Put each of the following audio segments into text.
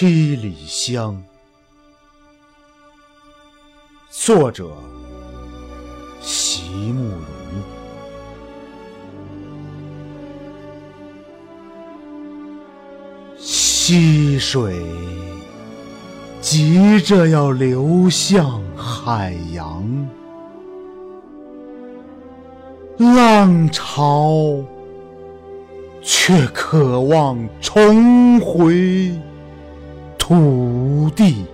七里香，作者席慕容。溪水急着要流向海洋，浪潮。却渴望重回土地，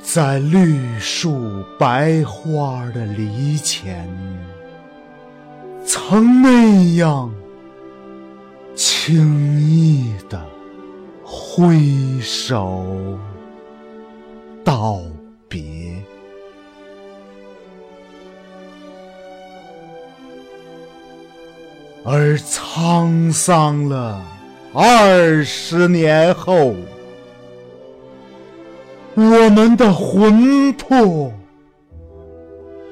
在绿树白花的篱前，曾那样轻易的挥手道别。而沧桑了二十年后，我们的魂魄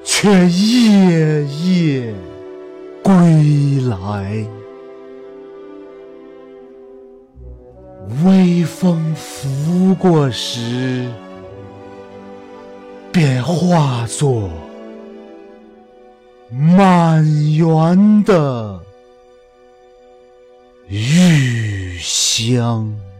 却夜夜归来。微风拂过时，便化作满园的。玉香。